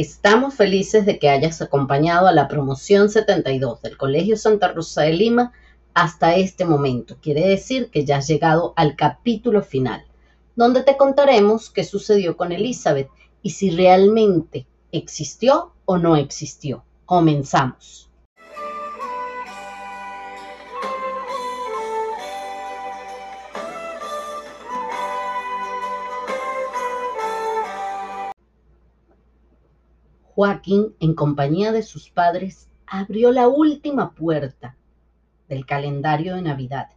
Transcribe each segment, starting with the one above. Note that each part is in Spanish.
Estamos felices de que hayas acompañado a la promoción 72 del Colegio Santa Rosa de Lima hasta este momento. Quiere decir que ya has llegado al capítulo final, donde te contaremos qué sucedió con Elizabeth y si realmente existió o no existió. Comenzamos. Joaquín, en compañía de sus padres, abrió la última puerta del calendario de Navidad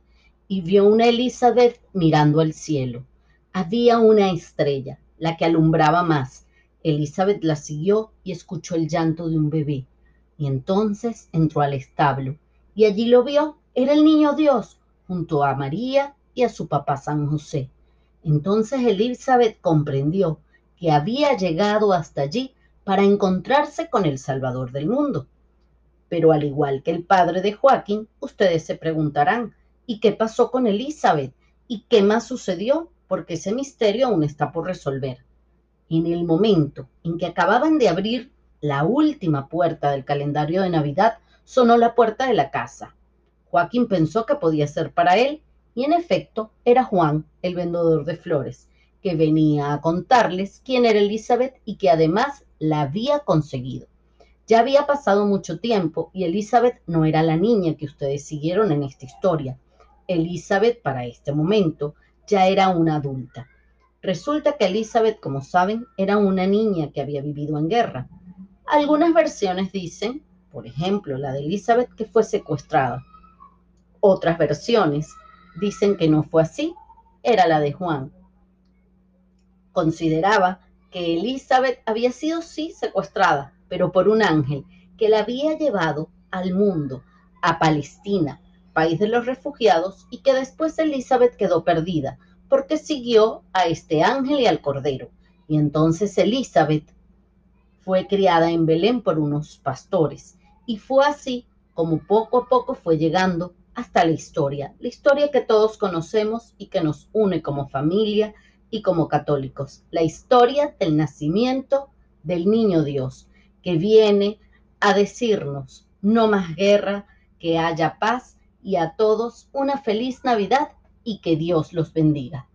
y vio una Elizabeth mirando al cielo. Había una estrella, la que alumbraba más. Elizabeth la siguió y escuchó el llanto de un bebé. Y entonces entró al establo y allí lo vio. Era el niño Dios junto a María y a su papá San José. Entonces Elizabeth comprendió que había llegado hasta allí para encontrarse con el Salvador del mundo. Pero al igual que el padre de Joaquín, ustedes se preguntarán, ¿y qué pasó con Elizabeth? ¿Y qué más sucedió? Porque ese misterio aún está por resolver. En el momento en que acababan de abrir la última puerta del calendario de Navidad, sonó la puerta de la casa. Joaquín pensó que podía ser para él, y en efecto era Juan, el vendedor de flores, que venía a contarles quién era Elizabeth y que además la había conseguido. Ya había pasado mucho tiempo y Elizabeth no era la niña que ustedes siguieron en esta historia. Elizabeth, para este momento, ya era una adulta. Resulta que Elizabeth, como saben, era una niña que había vivido en guerra. Algunas versiones dicen, por ejemplo, la de Elizabeth, que fue secuestrada. Otras versiones dicen que no fue así, era la de Juan. Consideraba que Elizabeth había sido sí secuestrada, pero por un ángel que la había llevado al mundo, a Palestina, país de los refugiados, y que después Elizabeth quedó perdida porque siguió a este ángel y al cordero. Y entonces Elizabeth fue criada en Belén por unos pastores. Y fue así como poco a poco fue llegando hasta la historia, la historia que todos conocemos y que nos une como familia y como católicos, la historia del nacimiento del niño Dios, que viene a decirnos, no más guerra, que haya paz y a todos una feliz Navidad y que Dios los bendiga.